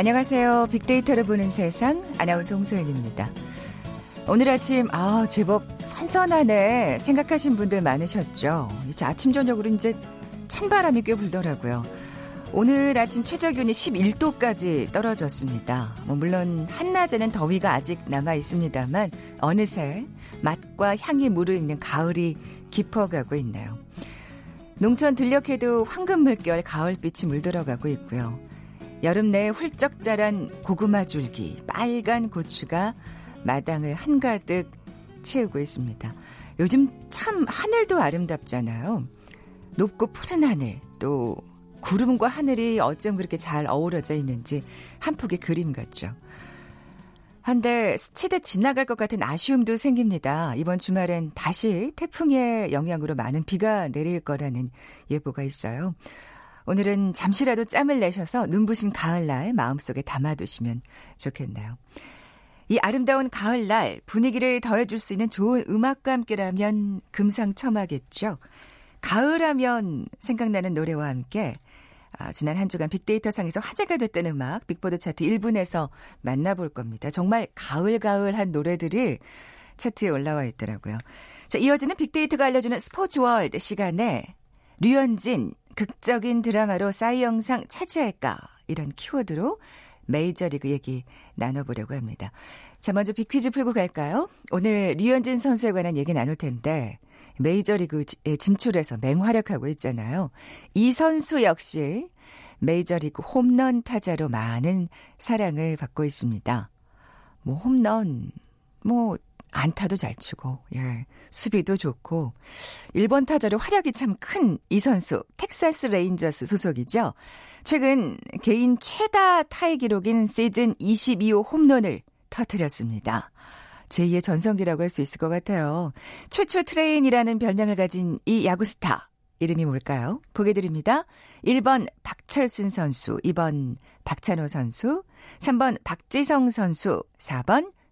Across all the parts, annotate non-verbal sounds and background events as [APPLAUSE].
안녕하세요. 빅데이터를 보는 세상 아나운서 홍소연입니다. 오늘 아침 아 제법 선선하네 생각하신 분들 많으셨죠. 이제 아침 저녁으로 이제 찬바람이 꽤 불더라고요. 오늘 아침 최저 기온이 11도까지 떨어졌습니다. 뭐 물론 한낮에는 더위가 아직 남아 있습니다만 어느새 맛과 향이 무르익는 가을이 깊어가고 있네요. 농촌 들녘에도 황금 물결 가을빛이 물들어가고 있고요. 여름 내에 훌쩍 자란 고구마 줄기, 빨간 고추가 마당을 한가득 채우고 있습니다. 요즘 참 하늘도 아름답잖아요. 높고 푸른 하늘, 또 구름과 하늘이 어쩜 그렇게 잘 어우러져 있는지 한 폭의 그림 같죠. 한데 스치듯 지나갈 것 같은 아쉬움도 생깁니다. 이번 주말엔 다시 태풍의 영향으로 많은 비가 내릴 거라는 예보가 있어요. 오늘은 잠시라도 짬을 내셔서 눈부신 가을날 마음속에 담아두시면 좋겠네요. 이 아름다운 가을날 분위기를 더해줄 수 있는 좋은 음악과 함께라면 금상첨화겠죠. 가을하면 생각나는 노래와 함께 아, 지난 한 주간 빅데이터 상에서 화제가 됐던 음악 빅보드 차트 1분에서 만나볼 겁니다. 정말 가을가을한 노래들이 차트에 올라와 있더라고요. 자, 이어지는 빅데이터가 알려주는 스포츠월드 시간에 류현진 극적인 드라마로 싸이 영상 차지할까 이런 키워드로 메이저리그 얘기 나눠보려고 합니다. 자, 먼저 빅퀴즈 풀고 갈까요? 오늘 류현진 선수에 관한 얘기 나눌 텐데 메이저리그에 진출해서 맹활약하고 있잖아요. 이 선수 역시 메이저리그 홈런 타자로 많은 사랑을 받고 있습니다. 뭐 홈런, 뭐 안타도 잘 치고, 예, 수비도 좋고, 1번 타자로 활약이 참 큰 이 선수, 텍사스 레인저스 소속이죠. 최근 개인 최다 타이 기록인 시즌 22호 홈런을 터뜨렸습니다. 제2의 전성기라고 할 수 있을 것 같아요. 추추 트레인이라는 별명을 가진 이 야구 스타. 이름이 뭘까요? 보기 드립니다. 1번 박철순 선수, 2번 박찬호 선수, 3번 박지성 선수, 4번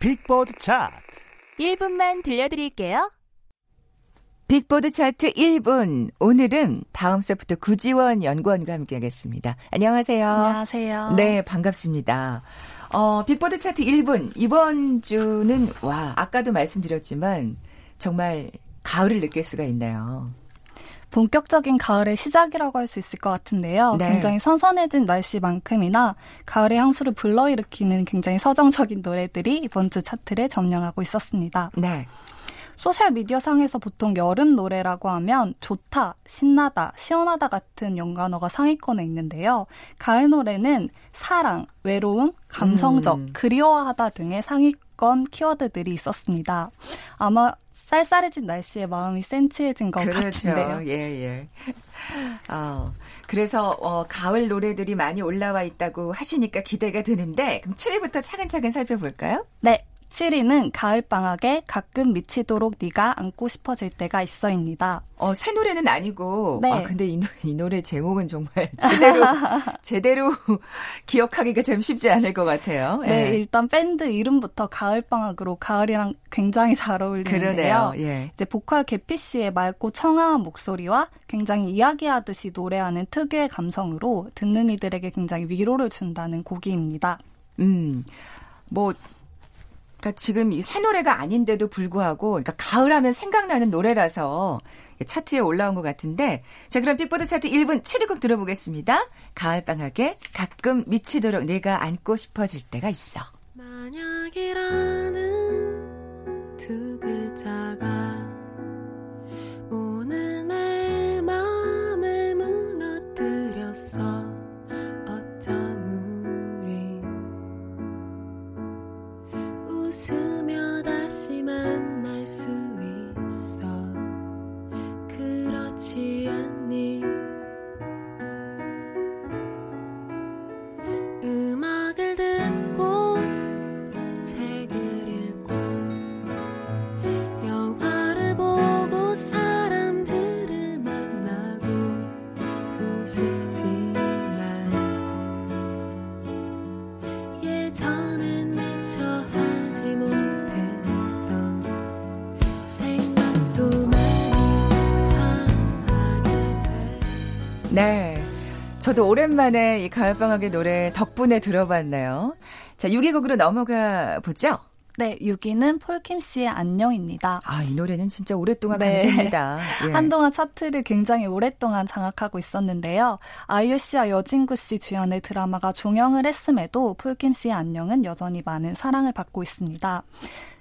빅보드 차트 1분만 들려드릴게요. 빅보드 차트 1분. 오늘은 다음 주부터 구지원 연구원과 함께하겠습니다. 안녕하세요. 안녕하세요. 네, 반갑습니다. 어, 빅보드 차트 1분. 이번 주는, 와, 아까도 말씀드렸지만, 정말 가을을 느낄 수가 있네요. 본격적인 가을의 시작이라고 할 수 있을 것 같은데요. 네. 굉장히 선선해진 날씨만큼이나 가을의 향수를 불러일으키는 굉장히 서정적인 노래들이 이번 주 차트를 점령하고 있었습니다. 네. 소셜 미디어 상에서 보통 여름 노래라고 하면 좋다, 신나다, 시원하다 같은 연관어가 상위권에 있는데요. 가을 노래는 사랑, 외로움, 감성적, 음. 그리워하다 등의 상위권 키워드들이 있었습니다. 아마 쌀쌀해진 날씨에 마음이 센치해진 것 그렇죠. 같은데요. 예, 예. 어, 그래서 어, 가을 노래들이 많이 올라와 있다고 하시니까 기대가 되는데 그럼 7위부터 차근차근 살펴볼까요? 네. 7위는 가을방학에 가끔 미치도록 네가 안고 싶어질 때가 있어입니다. 어, 새 노래는 아니고. 네. 아, 근데 이, 이 노래 제목은 정말 [LAUGHS] 제대로, 제대로 [LAUGHS] 기억하기가 참 쉽지 않을 것 같아요. 네, 네. 일단 밴드 이름부터 가을방학으로 가을이랑 굉장히 잘 어울리는데요. 예. 이제 보컬 개피 씨의 맑고 청아한 목소리와 굉장히 이야기하듯이 노래하는 특유의 감성으로 듣는 이들에게 굉장히 위로를 준다는 곡입니다. 음, 뭐, 그러니까 지금 이 새 노래가 아닌데도 불구하고 그러니까 가을하면 생각나는 노래라서 차트에 올라온 것 같은데 자 그럼 빅보드 차트 1분 7위 곡 들어보겠습니다. 가을방학에 가끔 미치도록 내가 안고 싶어질 때가 있어. 만약이라는 두글 저도 오랜만에 이 가을방학의 노래 덕분에 들어봤네요. 자, 6위 곡으로 넘어가 보죠. 네, 6위는 폴킴 씨의 안녕입니다. 아, 이 노래는 진짜 오랫동안 네. 강세입니다. [LAUGHS] 예. 한동안 차트를 굉장히 오랫동안 장악하고 있었는데요. 아이유 씨와 여진구 씨 주연의 드라마가 종영을 했음에도 폴킴 씨의 안녕은 여전히 많은 사랑을 받고 있습니다.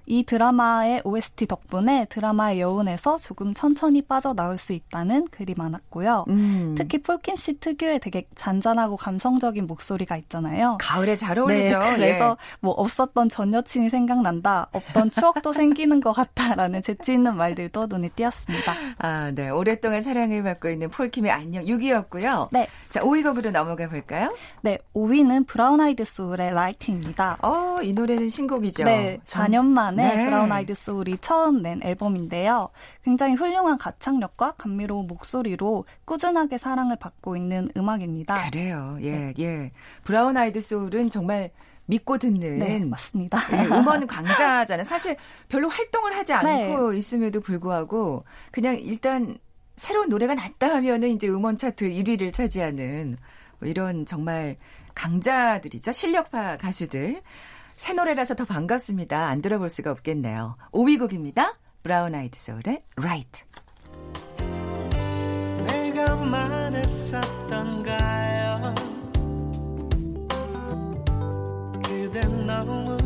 이 드라마의 OST 덕분에 드라마의 여운에서 조금 천천히 빠져나올 수 있다는 글이 많았고요. 음. 특히 폴킴 씨 특유의 되게 잔잔하고 감성적인 목소리가 있잖아요. 가을에 잘 어울리죠. 네, 그래서 예. 뭐 없었던 전 여친이 생각난다, 없던 추억도 생기는 것 같다라는 재치 있는 말들도 눈에 띄었습니다. 아, 네. 오랫동안 사랑을 받고 있는 폴킴의 안녕 6위였고요. 네. 자, 5위 곡으로 넘어가 볼까요? 네, 5위는 브라운 아이드 소울의 Right입니다. 어, 이 노래는 신곡이죠. 네, 4년 만에 네. 네. 브라운 아이드 소울이 처음 낸 앨범인데요. 굉장히 훌륭한 가창력과 감미로운 목소리로 꾸준하게 사랑을 받고 있는 음악입니다. 그래요. 예, 네. 예. 브라운 아이드 소울은 정말 믿고 듣는 네, 맞습니다. 예, 음원 강자잖아요. 사실 별로 활동을 하지 않고 네. 있음에도 불구하고 그냥 일단 새로운 노래가 났다 하면은 이제 음원 차트 1위를 차지하는 뭐 이런 정말 강자들이죠. 실력파 가수들. 새 노래라서 더 반갑습니다. 안 들어볼 수가 없겠네요. 5위 곡입니다. 브라운 아이드 소울의 Right. 내가 말했었던가요? 그댄 너무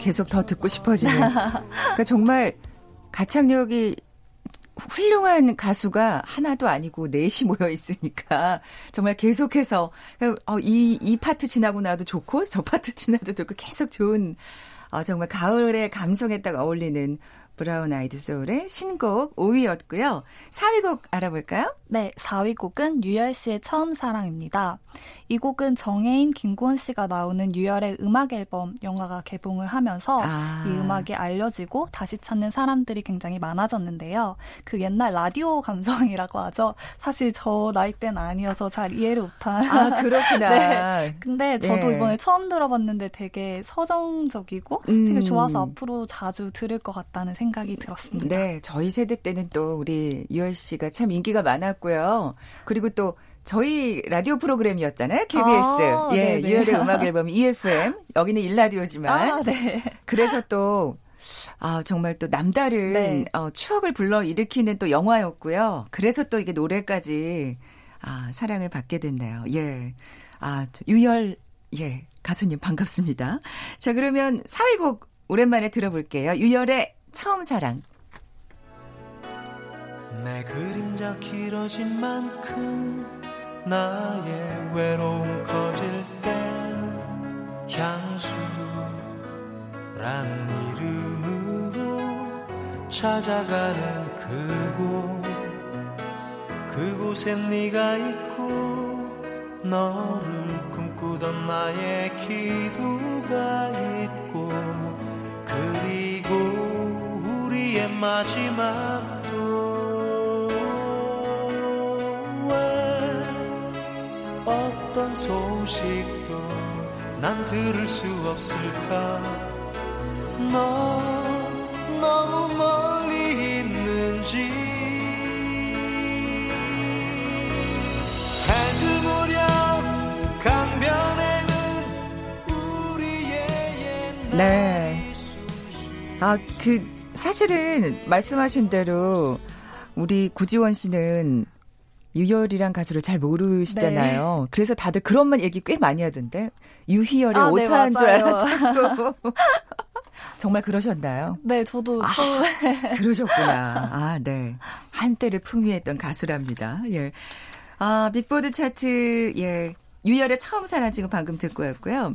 계속 더 듣고 싶어지는. 그러니까 정말 가창력이 훌륭한 가수가 하나도 아니고 넷이 모여 있으니까 정말 계속해서 어, 이, 이 파트 지나고 나도 좋고 저 파트 지나도 좋고 계속 좋은 어, 정말 가을의 감성에 딱 어울리는 브라운 아이드 소울의 신곡 5위였고요. 4위 곡 알아볼까요? 네, 4위 곡은 유열 씨의 처음 사랑입니다. 이 곡은 정혜인, 김고은 씨가 나오는 유열의 음악 앨범 영화가 개봉을 하면서 아. 이 음악이 알려지고 다시 찾는 사람들이 굉장히 많아졌는데요. 그 옛날 라디오 [LAUGHS] 감성이라고 하죠. 사실 저 나이 때는 아니어서 잘 이해를 못한. 아, 그렇구나. [LAUGHS] 네. 근데 저도 네. 이번에 처음 들어봤는데 되게 서정적이고 음. 되게 좋아서 앞으로 자주 들을 것 같다는 생각이 들었습니다. 네, 저희 세대 때는 또 우리 유열 씨가 참 인기가 많았고요. 그리고 또 저희 라디오 프로그램이었잖아요. KBS. 아, 예, 이열의 음악 앨범 EFM. 여기는 일라디오지만. 아, 네. 그래서 또 아, 정말 또 남다른 네. 어, 추억을 불러 일으키는 또 영화였고요. 그래서 또 이게 노래까지 아, 사랑을 받게 됐네요. 예. 아, 유열 예, 가수님 반갑습니다. 자, 그러면 사위곡 오랜만에 들어볼게요. 유열의 처음 사랑. 내 그림자 길어진 만큼 나의 외로움 커질 때 향수라는 이름으로 찾아가는 그곳. 그곳엔 네가 있고 너를 꿈꾸던 나의 기도가 있고 그리고 우리의 마지막 어떤 소식도 난 들을 수 없을까? 너 너무 멀리 있는지. 해질 무렵 강변에는 우리의 네. 아 그 사실은 말씀하신 대로 우리 구지원 씨는 유열이란 가수를 잘 모르시잖아요. 네. 그래서 다들 그런만 얘기 꽤 많이 하던데 유희열의 아, 네, 오타인 네, 줄 알았고 [LAUGHS] 정말 그러셨나요? 네, 저도 아, 그러셨구나. 아, 네. 한때를 풍미했던 가수랍니다. 예. 아, 빅보드 차트 예. 유열의 처음 사랑 지금 방금 듣고였고요.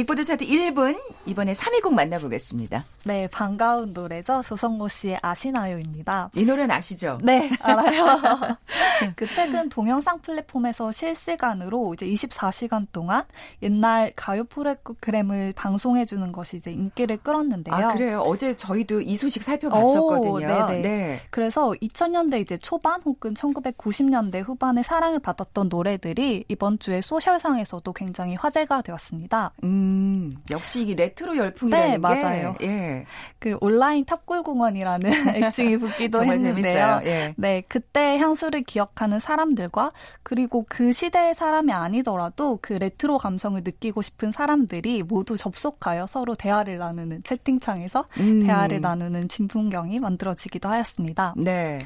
빅보드 차트 1분 이번에 3위 곡 만나보겠습니다. 네, 반가운 노래죠. 조성모 씨의 아시나요입니다. 이 노래는 아시죠? 네, 알아요. [LAUGHS] 그 최근 동영상 플랫폼에서 실시간으로 이제 24시간 동안 옛날 가요 프로그램을 방송해 주는 것이 이제 인기를 끌었는데요. 아, 그래요. 어제 저희도 이 소식 살펴봤었거든요. 오, 네네. 네. 그래서 2000년대 이제 초반 혹은 1990년대 후반에 사랑을 받았던 노래들이 이번 주에 소셜상에서도 굉장히 화제가 되었습니다. 음. 음, 역시 이 레트로 열풍이라는 네, 맞아요. 예. 그 온라인 탑골공원이라는 애칭이 [LAUGHS] 붙기도 했는데요. 예. 네, 그때 향수를 기억하는 사람들과 그리고 그 시대의 사람이 아니더라도 그 레트로 감성을 느끼고 싶은 사람들이 모두 접속하여 서로 대화를 나누는 채팅창에서 음. 대화를 나누는 진풍경이 만들어지기도 하였습니다. 네.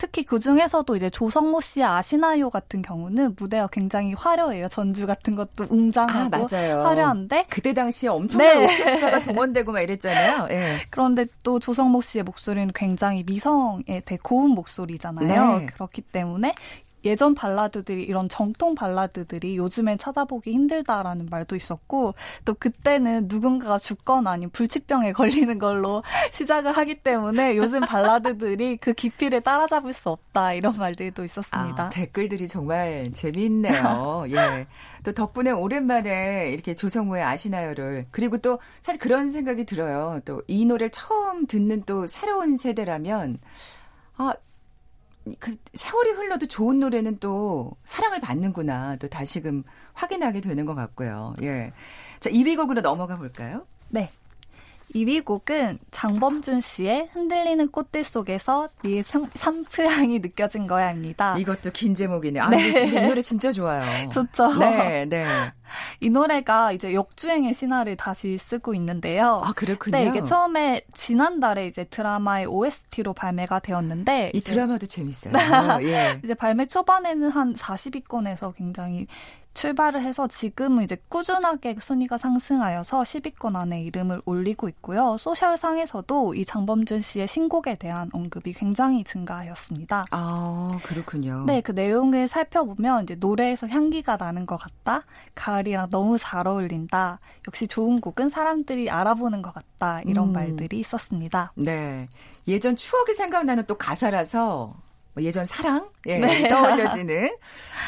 특히 그 중에서도 이제 조성모 씨의 아시나요 같은 경우는 무대가 굉장히 화려해요. 전주 같은 것도 웅장하고 아, 화려한데 그때 당시에 엄청난 네. 오케스트라가 동원되고 막 이랬잖아요. 네. [LAUGHS] 그런데 또 조성모 씨의 목소리는 굉장히 미성의 되게 고운 목소리잖아요. 네. 그렇기 때문에 예전 발라드들이 이런 정통 발라드들이 요즘엔 찾아보기 힘들다라는 말도 있었고 또 그때는 누군가가 죽거나 아니면 불치병에 [LAUGHS] 걸리는 걸로 시작을 하기 때문에 요즘 발라드들이 그 깊이를 따라잡을 수 없다 이런 말들도 있었습니다. 아, 댓글들이 정말 재미있네요. [LAUGHS] 예. 또 덕분에 오랜만에 이렇게 조성우의 아시나요를 그리고 또 사실 그런 생각이 들어요. 또 이 노래를 처음 듣는 또 새로운 세대라면 아 그 세월이 흘러도 좋은 노래는 또 사랑을 받는구나 또 다시금 확인하게 되는 것 같고요. 예. 자, 2위 곡으로 넘어가 볼까요? 네. 2위 곡은 장범준 씨의 흔들리는 꽃들 속에서 네 산프향이 느껴진 거야입니다. 이것도 긴 제목이네요. 아, 네. 이 노래 진짜 좋아요. [LAUGHS] 좋죠. 네, 네. 이 노래가 이제 역주행의 신화를 다시 쓰고 있는데요. 아, 그렇군요. 네, 이게 처음에 지난달에 이제 드라마의 OST로 발매가 되었는데 이 드라마도 재밌어요. 예. [LAUGHS] 이제 발매 초반에는 한 40위권에서 굉장히 출발을 해서 지금은 이제 꾸준하게 순위가 상승하여서 10위권 안에 이름을 올리고 있고요. 소셜상에서도 이 장범준 씨의 신곡에 대한 언급이 굉장히 증가하였습니다. 아, 그렇군요. 네, 그 내용을 살펴보면 이제 노래에서 향기가 나는 것 같다. 가을이랑 너무 잘 어울린다. 역시 좋은 곡은 사람들이 알아보는 것 같다. 이런 음. 말들이 있었습니다. 네. 예전 추억이 생각나는 또 가사라서 뭐 예전 사랑 예, 네. 떠올려지는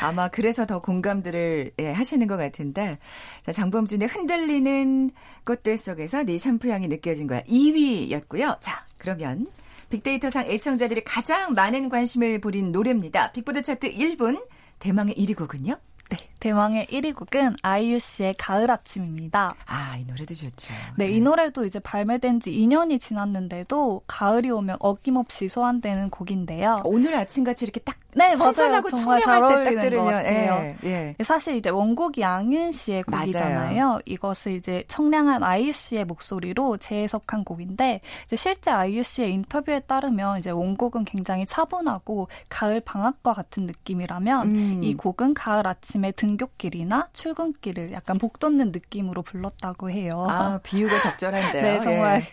아마 그래서 더 공감들을 예, 하시는 것 같은데 자, 장범준의 흔들리는 꽃들 속에서 네 샴푸 향이 느껴진 거야 2위였고요. 자 그러면 빅데이터상 애청자들이 가장 많은 관심을 보린 노래입니다. 빅보드 차트 1분 대망의 1위 곡은요? 네, 대망의 1위 곡은 아이유 씨의 가을 아침입니다. 아, 이 노래도 좋죠. 네, 네, 이 노래도 이제 발매된 지 2년이 지났는데도 가을이 오면 어김없이 소환되는 곡인데요. 오늘 아침같이 이렇게 딱 네, 맞아요. 정말 잘 어울리는 것 같아요. 예, 예. 사실 이제 원곡이 양윤 씨의 곡이잖아요. 맞아요. 이것을 이제 청량한 아이유 씨의 목소리로 재해석한 곡인데 이제 실제 아이유 씨의 인터뷰에 따르면 이제 원곡은 굉장히 차분하고 가을 방학과 같은 느낌이라면 음. 이 곡은 가을 아침에 등 굣길이나 출근길을 약간 복돋는 느낌으로 불렀다고 해요. 아, 비유가 적절한데요. [LAUGHS] 네, 정말. 예.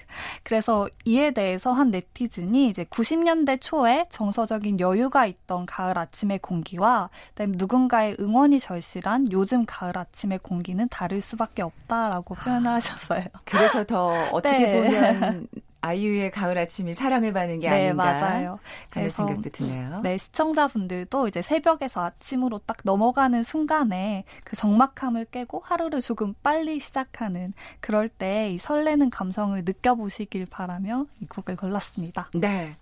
그래서 이에 대해서 한 네티즌이 이제 90년대 초에 정서적인 여유가 있던 가을 아침의 공기와 그다음에 누군가의 응원이 절실한 요즘 가을 아침의 공기는 다를 수밖에 없다라고 표현을 하셨어요. 그래서 더 [LAUGHS] 어떻게 네. 보면 [LAUGHS] 아이유의 가을 아침이 사랑을 받는 게 네, 아닌가 맞아요. 그런 생각도 드네요. 네, 시청자분들도 이제 새벽에서 아침으로 딱 넘어가는 순간에 그 적막함을 깨고 하루를 조금 빨리 시작하는 그럴 때 이 설레는 감성을 느껴보시길 바라며 이 곡을 골랐습니다. 네.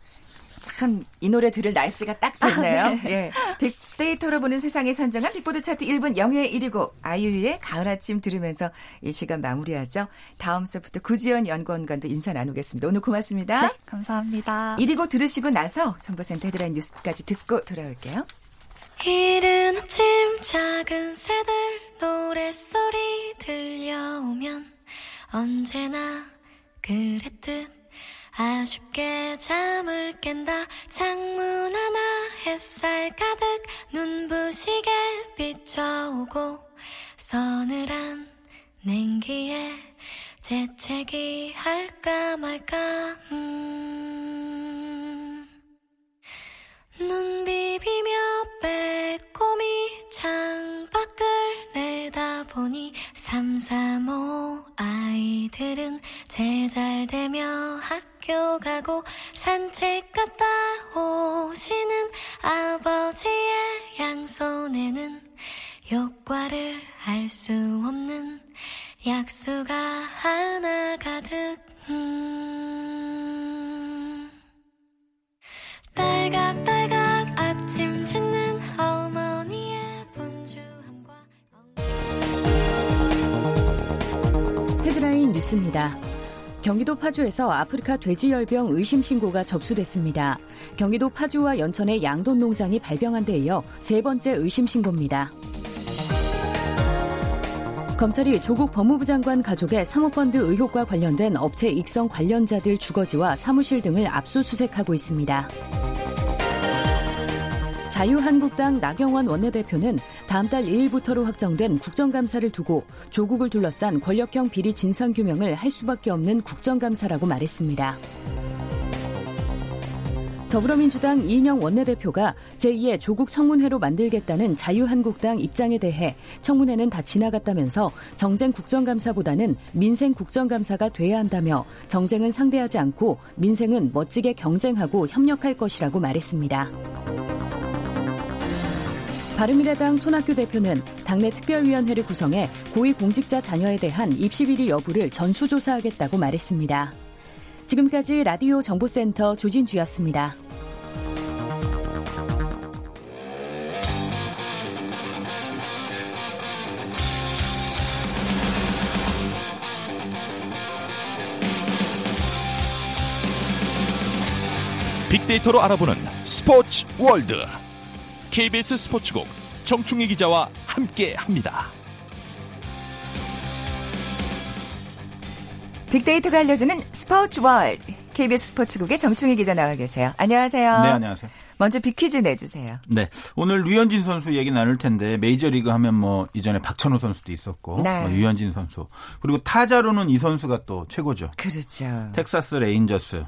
참 이 노래 들을 날씨가 딱 좋네요. 아, 네. 예. 빅데이터로 보는 세상에 선정한 빅보드 차트 1분 영예 1위고 아이유의 가을 아침 들으면서 이 시간 마무리하죠. 다음 수부터 구지연 연구원관도 인사 나누겠습니다. 오늘 고맙습니다. 네, 감사합니다. 1위고 들으시고 나서 정보센터 헤드라인 뉴스까지 듣고 돌아올게요. 이른 아침 작은 새들 노랫소리 들려오면 언제나 그랬듯 아쉽게 잠을 깬다 창문 하나 햇살 가득 눈부시게 비춰오고 서늘한 냉기에 재채기 할까 말까 음. 눈 비비며 빼꼼히 창밖을 내다보니 삼삼오 아이들은 제잘되며 학 교 가고 산책 갔다 오시는 아버지의 양손에는 효과를 알 수 없는 약수가 하나 가득 음. 딸각딸각 아침 짓는 어머니의 분주함과 헤드라인 뉴스입니다. 경기도 파주에서 아프리카 돼지열병 의심 신고가 접수됐습니다. 경기도 파주와 연천의 양돈 농장이 발병한 데 이어 세 번째 의심 신고입니다. 검찰이 조국 법무부 장관 가족의 사모펀드 의혹과 관련된 업체 익성 관련자들 주거지와 사무실 등을 압수수색하고 있습니다. 자유한국당 나경원 원내대표는 다음 달 2일부터로 확정된 국정감사를 두고 조국을 둘러싼 권력형 비리 진상규명을 할 수밖에 없는 국정감사라고 말했습니다. 더불어민주당 이인영 원내대표가 제2의 조국 청문회로 만들겠다는 자유한국당 입장에 대해 청문회는 다 지나갔다면서 정쟁 국정감사보다는 민생 국정감사가 돼야 한다며 정쟁은 상대하지 않고 민생은 멋지게 경쟁하고 협력할 것이라고 말했습니다. 바른미래당 손학규 대표는 당내 특별위원회를 구성해 고위공직자 자녀에 대한 입시 비리 여부를 전수조사하겠다고 말했습니다. 지금까지 라디오 정보센터 조진주였습니다. 빅데이터로 알아보는 스포츠 월드 KBS 스포츠국 정충희 기자와 함께합니다. 빅데이터가 알려주는 스포츠 월드. KBS 스포츠국의 정충희 기자 나와 계세요. 안녕하세요. 네, 안녕하세요. 먼저 빅퀴즈 내주세요. 네. 오늘 류현진 선수 얘기 나눌 텐데 메이저리그 하면 뭐 이전에 박찬호 선수도 있었고 네. 뭐 류현진 선수 그리고 타자로는 이 선수가 또 최고죠. 그렇죠. 텍사스 레인저스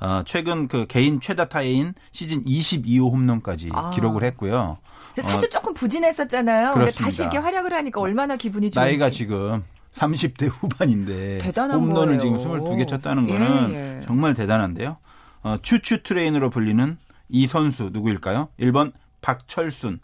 어, 최근 그 개인 최다 타인 시즌 22호 홈런까지 아. 기록을 했고요. 근데 사실 조금 부진했었잖아요. 그렇습니다. 다시 이렇게 활약을 하니까 얼마나 기분이 좋은지. 나이가 지금 30대 후반인데 대단한 홈런을 거예요. 지금 22개 쳤다는 예, 거는 예. 정말 대단한데요. 어, 추추 트레인으로 불리는 이 선수 누구일까요? 1번 박철순,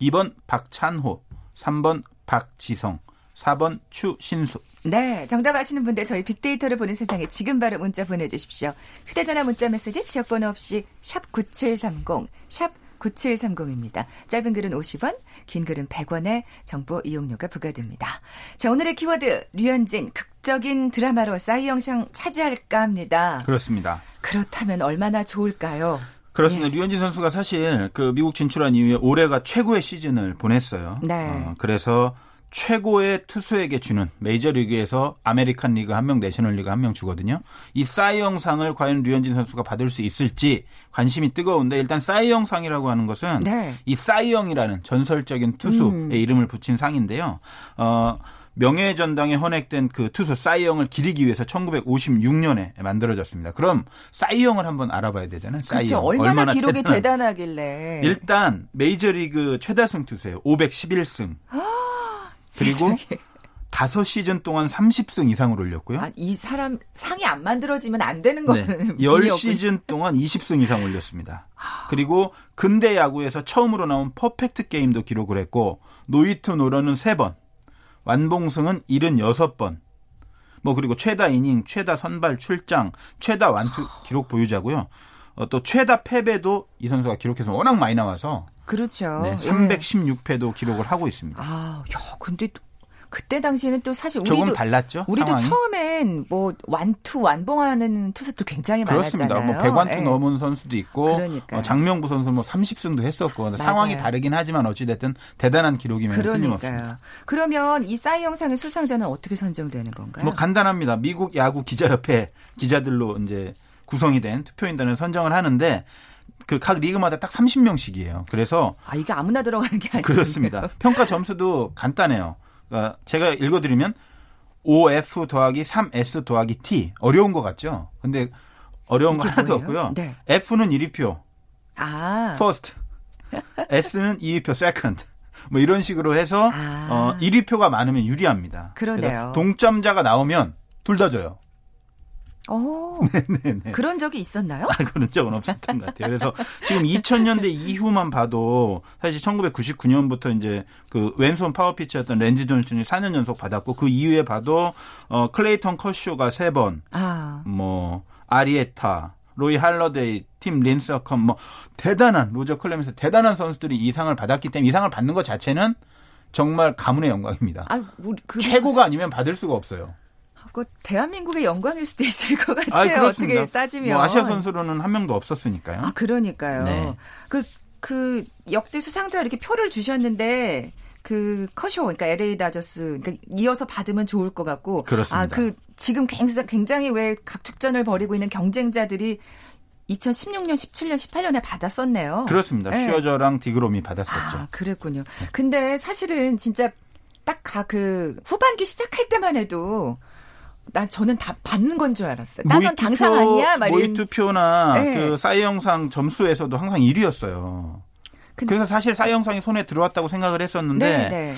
2번 박찬호, 3번 박지성, 4번 추신수. 네, 정답 아시는 분들 저희 빅데이터를 보는 세상에 지금 바로 문자 보내주십시오. 휴대전화 문자 메시지 지역번호 없이 샵 9730, 샵 9730입니다. 짧은 글은 50원, 긴 글은 100원의 정보 이용료가 부과됩니다. 자, 오늘의 키워드 류현진 극적인 드라마로 싸이 영상 차지할까 합니다. 그렇습니다. 그렇다면 얼마나 좋을까요? 그렇습니다. 예. 류현진 선수가 사실 그 미국 진출한 이후에 올해가 최고의 시즌을 보냈어요. 네. 어, 그래서 최고의 투수에게 주는 메이저리그에서 아메리칸 리그 한 명, 내셔널 리그 한 명 주거든요. 이 사이영상을 과연 류현진 선수가 받을 수 있을지 관심이 뜨거운데 일단 사이영상이라고 하는 것은 네. 이 사이영이라는 전설적인 투수의 음. 이름을 붙인 상인데요. 어 명예 전당에 헌액된 그 투수 사이영을 기리기 위해서 1956년에 만들어졌습니다. 그럼 사이영을 한번 알아봐야 되잖아요. 그렇죠. 사이영. 얼마나, 기록이 대단하길래. 일단 메이저리그 최다승 투수예요. 511승. 그리고 다섯 시즌 동안 30승 이상을 올렸고요. 아, 이 사람 상이 안 만들어지면 안 되는 네. 거는 10시즌 동안 20승 이상 올렸습니다. 그리고 근대 야구에서 처음으로 나온 퍼펙트 게임도 기록을 했고 노히트 노런은 3번, 완봉승은 76번. 뭐 그리고 최다 이닝, 최다 선발 출장, 최다 완투 기록 보유자고요. 어, 또 최다 패배도 이 선수가 기록해서 워낙 많이 나와서 그렇죠. 네, 예. 316패도 기록을 하고 있습니다. 아, 야, 근데 또 그때 당시에는 또 사실 조금 우리도 달랐죠? 우리도 상황이? 처음엔 뭐 완투 완봉하는 투수도 굉장히 그렇습니다. 많았잖아요. 뭐 100완투 예. 넘은 선수도 있고 그러니까요. 어, 장명구 선수 뭐 30승도 했었고 맞아요. 상황이 다르긴 하지만 어찌 됐든 대단한 기록이면 틀림없습니다. 그러면 이 싸이 영상의 수상자는 어떻게 선정되는 건가요? 뭐 간단합니다. 미국 야구 기자협회 기자들로 이제 구성이 된 투표인단을 선정을 하는데 그 각 리그마다 딱 30명씩이에요. 그래서 아, 이게 아무나 들어가는 게 아니에요. 그렇습니다. 평가 점수도 간단해요. 그러니까 제가 읽어드리면 OF 더하기 3S 더하기 T 어려운 것 같죠? 근데 어려운 거 하나도 뭐예요? 없고요. 네. F는 1위표, 아. first. S는 2위표, second. 뭐 이런 식으로 해서 아. 어 1위표가 많으면 유리합니다. 그러네요. 동점자가 나오면 둘다 져요. [LAUGHS] 오. 네네. 그런 적이 있었나요? 아, 그런 적은 없었던 것 같아요. 그래서 지금 2000년대 이후만 봐도 사실 1999년부터 이제 그 왼손 파워피처였던 랜디 존슨이 4년 연속 받았고 그 이후에 봐도 어 클레이턴 커쇼가 3번, 아. 뭐 아리에타, 로이 할러데이, 팀 린서컴 뭐 대단한 로저 클레면서 대단한 선수들이 이 상을 받았기 때문에 이 상을 받는 것 자체는 정말 가문의 영광입니다. 아, 우리 그 최고가 아니면 받을 수가 없어요. 그 대한민국의 영광일 수도 있을 것 같아요. 아. 어떻게 따지면. 뭐 아시아 선수로는 한 명도 없었으니까요. 아, 그러니까요. 네. 그, 그 역대 수상자 이렇게 표를 주셨는데 그 커쇼, 그러니까 LA 다저스, 그러니까 이어서 받으면 좋을 것 같고. 그렇습니다. 아, 그 지금 굉장히, 굉장히 왜 각축전을 벌이고 있는 경쟁자들이 2016년, 17년, 18년에 받았었네요. 그렇습니다. 네. 슈어저랑 디그롬이 받았었죠. 아, 그랬군요. 근데 사실은 진짜 딱그 후반기 시작할 때만 해도 난 저는 다 받는 건 줄 알았어요. 나는 당상 아니야? 막 이런. 모의 투표나 네. 그 사이 영상 점수에서도 항상 1위였어요. 근데- 그래서 사실 사이 영상이 손에 들어왔다고 생각을 했었는데 네, 네.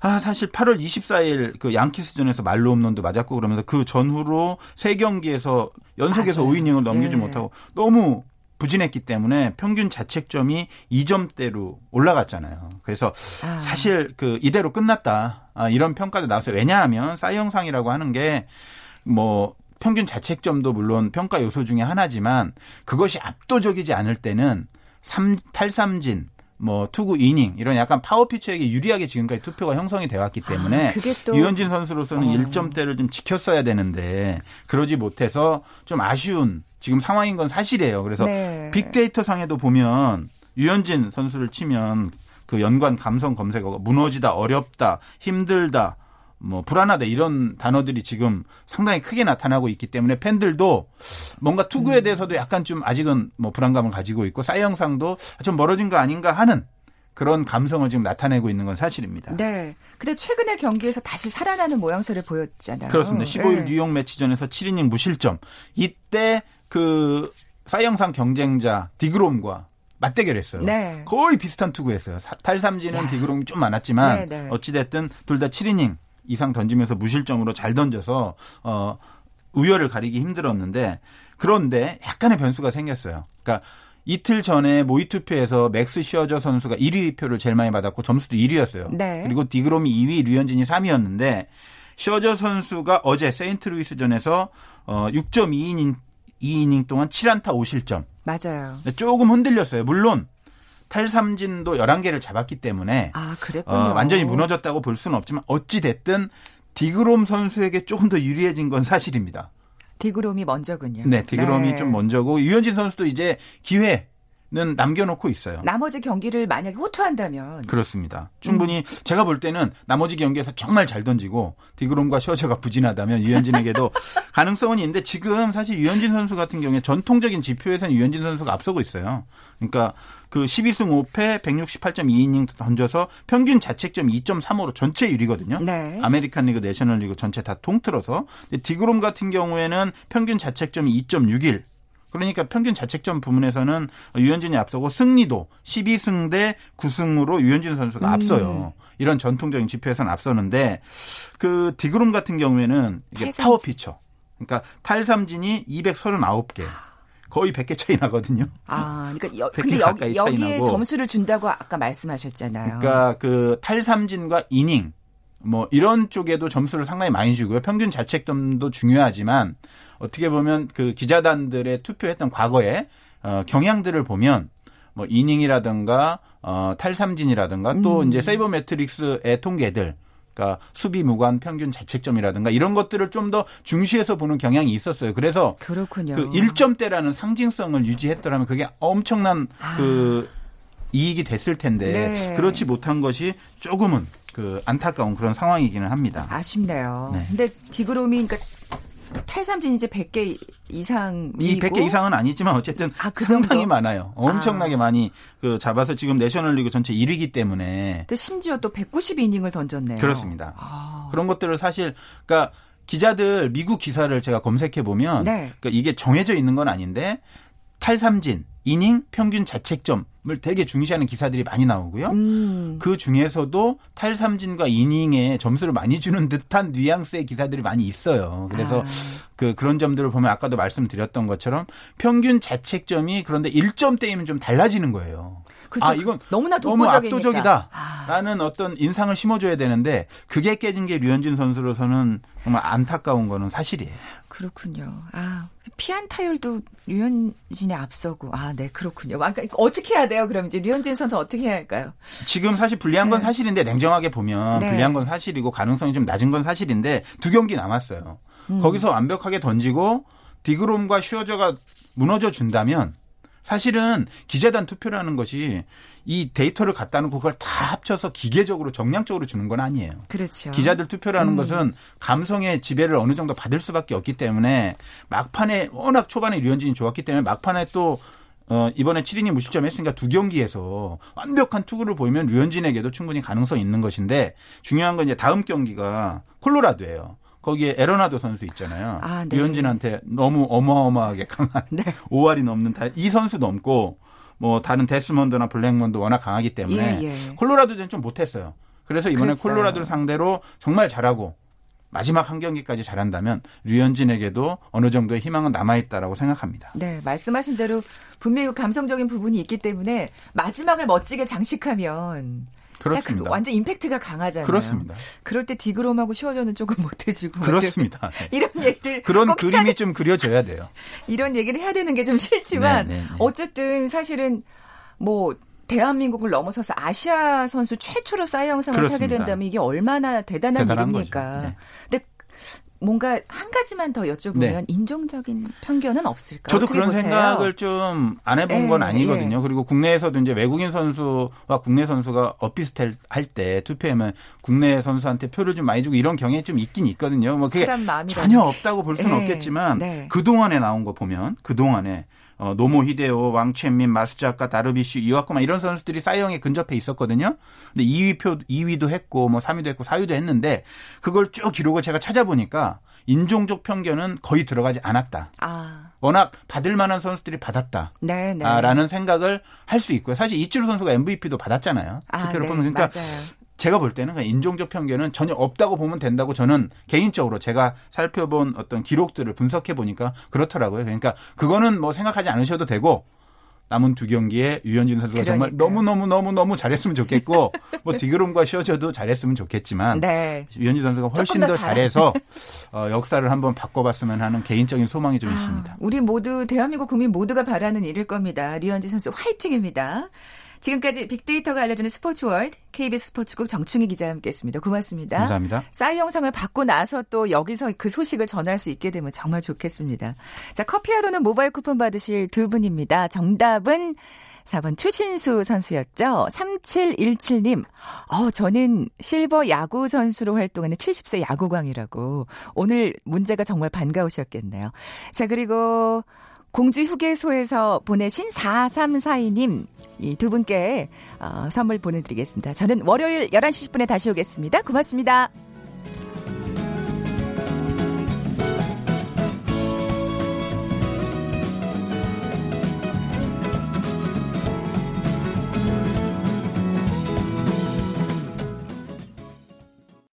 아 사실 8월 24일 그 양키스전에서 말로 홈런도 맞았고 그러면서 그 전후로 세 경기에서 연속해서 맞아요. 5이닝을 넘기지 네. 못하고 너무 부진했기 때문에 평균 자책점이 2점대로 올라갔잖아요. 그래서 아. 사실 그 이대로 끝났다. 아, 이런 평가도 나왔어요. 왜냐하면 사이 영상이라고 하는 게 뭐 평균 자책점도 물론 평가 요소 중에 하나지만 그것이 압도적이지 않을 때는 3 탈삼진 뭐 투구 이닝 이런 약간 파워 피처에게 유리하게 지금까지 투표가 형성이 되어 왔기 때문에 아, 그게 또- 유현진 선수로서는 어. 1점대를 좀 지켰어야 되는데 그러지 못해서 좀 아쉬운 지금 상황인 건 사실이에요. 그래서 네. 빅데이터 상에도 보면 유현진 선수를 치면 그 연관 감성 검색어가 무너지다, 어렵다, 힘들다, 뭐 불안하다 이런 단어들이 지금 상당히 크게 나타나고 있기 때문에 팬들도 뭔가 투구에 음. 대해서도 약간 좀 아직은 뭐 불안감을 가지고 있고 사이 영상도 좀 멀어진 거 아닌가 하는 그런 감성을 지금 나타내고 있는 건 사실입니다. 네. 근데 최근에 경기에서 다시 살아나는 모양새를 보였잖아요. 그렇습니다. 15일 네. 뉴욕 메츠전에서 7이닝 무실점. 이때 그 사이영상 경쟁자 디그롬과 맞대결했어요. 네. 거의 비슷한 투구였어요. 사- 탈삼진은 디그롬이 좀 많았지만 네, 네. 어찌됐든 둘 다 7이닝 이상 던지면서 무실점으로 잘 던져서 어 우열을 가리기 힘들었는데 그런데 약간의 변수가 생겼어요. 그러니까 이틀 전에 모의 투표에서 맥스 셔저 선수가 1위 표를 제일 많이 받았고 점수도 1위였어요. 네. 그리고 디그롬이 2위, 류현진이 3위였는데 시어저 선수가 어제 세인트루이스전에서 어 6.2이닝 2이닝 동안 7안타 5실점. 맞아요. 조금 흔들렸어요. 물론 탈삼진도 11개를 잡았기 때문에 아, 그랬군요. 어, 완전히 무너졌다고 볼 수는 없지만 어찌 됐든 디그롬 선수에게 조금 더 유리해진 건 사실입니다. 디그롬이 먼저군요. 네, 디그롬이 네. 좀 먼저고 유현진 선수도 이제 기회 는 남겨놓고 있어요. 나머지 경기를 만약에 호투한다면 그렇습니다. 충분히 제가 볼 때는 나머지 경기에서 정말 잘 던지고 디그롬과 셔저가 부진하다면 류현진에게도 [LAUGHS] 가능성은 있는데 지금 사실 류현진 선수 같은 경우에 전통적인 지표에서는 류현진 선수가 앞서고 있어요. 그러니까 그 12승 5패 168.2이닝 던져서 평균 자책점 2.35로 전체 1위거든요. 네. 아메리칸 리그, 내셔널 리그 전체 다 통틀어서. 디그롬 같은 경우에는 평균 자책점이 2.61. 그러니까 평균 자책점 부문에서는 유현진이 앞서고 승리도 12승 대 9승으로 유현진 선수가 음. 앞서요. 이런 전통적인 지표에서는 앞서는데 그 디그롬 같은 경우에는 이게 탈삼진. 파워 피처. 그러니까 탈삼진이 239개. 거의 100개 차이 나거든요. 아, 그러니까 여, 100개 근데 가까이 여, 차이 여기에 나고. 점수를 준다고 아까 말씀하셨잖아요. 그러니까 그 탈삼진과 이닝 뭐 이런 쪽에도 점수를 상당히 많이 주고요. 평균 자책점도 중요하지만 어떻게 보면 그 기자단들의 투표했던 과거에 어, 경향들을 보면 뭐 이닝이라든가 어, 탈삼진이라든가 또 음. 이제 세이버 매트릭스의 통계들 그러니까 수비 무관 평균 자책점이라든가 이런 것들을 좀 더 중시해서 보는 경향이 있었어요. 그래서 그렇군요. 그 1점대라는 상징성을 유지했더라면 그게 엄청난 그 이익이 됐을 텐데 아. 네. 그렇지 못한 것이 조금은 그 안타까운 그런 상황이기는 합니다. 아쉽네요. 네. 근데 디그롬이 그러니까 탈삼진 이제 100개 이상 이 100개 이상은 아니지만 어쨌든 아, 그 상당히? 많아요. 엄청나게 아. 많이 그 잡아서 지금 내셔널리그 전체 1위기 때문에 근데 심지어 또 190이닝을 던졌네요. 그렇습니다. 아. 그런 것들을 사실 그러니까 기자들 미국 기사를 제가 검색해 보면 네. 그러니까 이게 정해져 있는 건 아닌데 탈삼진, 이닝 평균 자책점을 되게 중시하는 기사들이 많이 나오고요. 음. 그 중에서도 탈삼진과 이닝에 점수를 많이 주는 듯한 뉘앙스의 기사들이 많이 있어요. 그래서 아. 그 그런 점들을 보면 아까도 말씀드렸던 것처럼 평균 자책점이 그런데 1점대이면 좀 달라지는 거예요. 그쵸. 아, 이건 너무나 너무 독보적이니까. 압도적이다. 아. 라는 어떤 인상을 심어줘야 되는데 그게 깨진 게 류현진 선수로서는 정말 안타까운 거는 사실이에요. 그렇군요. 아, 피안 타율도 류현진이 앞서고. 아, 네, 그렇군요. 아, 그러니까 어떻게 해야 돼요? 그럼 이제 류현진 선수 어떻게 해야 할까요? 지금 사실 불리한 건 네. 사실인데 냉정하게 보면 네. 불리한 건 사실이고 가능성이 좀 낮은 건 사실인데 두 경기 남았어요. 음. 거기서 완벽하게 던지고 디그롬과 슈어저가 무너져 준다면 사실은 기재단 투표라는 것이 이 데이터를 갖다 놓고 그걸 다 합쳐서 기계적으로 정량적으로 주는 건 아니에요. 그렇죠. 기자들 투표라는 것은 감성의 지배를 어느 정도 받을 수밖에 없기 때문에 막판에 워낙 초반에 류현진이 좋았기 때문에 막판에 또 어, 이번에 7이닝 무실점 했으니까 두 경기에서 완벽한 투구를 보이면 류현진에게도 충분히 가능성이 있는 것인데 중요한 건 이제 다음 경기가 콜로라도예요. 거기에 에러나도 선수 있잖아요. 아, 네. 류현진한테 너무 어마어마하게 강한 네. [LAUGHS] 5할이 넘는 다- 이 선수 넘고 뭐 다른 데스먼드나 블랙먼도 워낙 강하기 때문에 예, 예. 콜로라도는 좀 못했어요. 그래서 이번에 그랬어요. 콜로라도를 상대로 정말 잘하고 마지막 한 경기까지 잘한다면 류현진에게도 어느 정도의 희망은 남아있다라고 생각합니다. 네, 말씀하신 대로 분명히 그 감성적인 부분이 있기 때문에 마지막을 멋지게 장식하면 딱 그렇습니다. 그 완전 임팩트가 강하잖아요. 그렇습니다. 그럴 때 디그롬하고 슈어저는 조금 못해지고 그렇습니다. 네. [LAUGHS] 이런 얘기를 그런 꼭 그림이 좀 그려져야 돼요. [LAUGHS] 이런 얘기를 해야 되는 게 좀 싫지만 네, 네, 네. 어쨌든 사실은 뭐 대한민국을 넘어서서 아시아 선수 최초로 사이영상을 타게. 된다면 이게 얼마나 대단한, 대단한 일입니까? 네. 근데 뭔가 한 가지만 더 여쭤보면 네. 인종적인 편견은 없을까? 저도 그런 보세요? 생각을 좀 안 해본 예, 건 아니거든요. 예. 그리고 국내에서도 이제 외국인 선수와 국내 선수가 엇비슷할 때 투표하면 국내 선수한테 표를 좀 많이 주고 이런 경향이 좀 있긴 있거든요. 뭐 그게 전혀 없다고 볼 수는 예, 없겠지만 네. 그 동안에 나온 거 보면 그 동안에 어, 노모 히데오, 왕첸민, 마스자카, 다르비슈, 이와코마 이런 선수들이 사이영에 근접해 있었거든요. 근데 2위 표 2위도 했고 뭐 3위도 했고 4위도 했는데 그걸 쭉 기록을 제가 찾아보니까 인종적 편견은 거의 들어가지 않았다. 아, 워낙 받을 만한 선수들이 받았다. 네, 네. 아, 라는 생각을 할 수 있고요. 사실 이치로 선수가 MVP도 받았잖아요. 아, 투표를 네, 보면 그러니까 맞아요. 제가 볼 때는 인종적 편견은 전혀 없다고 보면 된다고 저는 개인적으로 제가 살펴본 어떤 기록들을 분석해 보니까 그렇더라고요. 그러니까 그거는 뭐 생각하지 않으셔도 되고 남은 두 경기에 유현진 선수가 정말 그러니까요. 너무 너무 너무 너무 잘했으면 좋겠고 [LAUGHS] 뭐 디그롬과 셔저도 잘했으면 좋겠지만 네. 유현진 선수가 훨씬 더 잘해서 [LAUGHS] 어, 역사를 한번 바꿔봤으면 하는 개인적인 소망이 좀 있습니다. 아, 우리 모두 대한민국 국민 모두가 바라는 일일 겁니다. 류현진 선수 화이팅입니다. 지금까지 빅데이터가 알려주는 스포츠 월드 KBS 스포츠국 정충희 기자와 함께했습니다. 고맙습니다. 감사합니다. 싸이 영상을 받고 나서 또 여기서 그 소식을 전할 수 있게 되면 정말 좋겠습니다. 자, 커피와 도는 모바일 쿠폰 받으실 두 분입니다. 정답은 4번 추신수 선수였죠. 3717님. 어, 저는 실버 야구 선수로 활동하는 70세 야구광이라고. 오늘 문제가 정말 반가우셨겠네요. 자, 그리고 공주 휴게소에서 보내신 4342님. 이 두 분께 어, 선물 보내드리겠습니다. 저는 월요일 11시 10분에 다시 오겠습니다. 고맙습니다.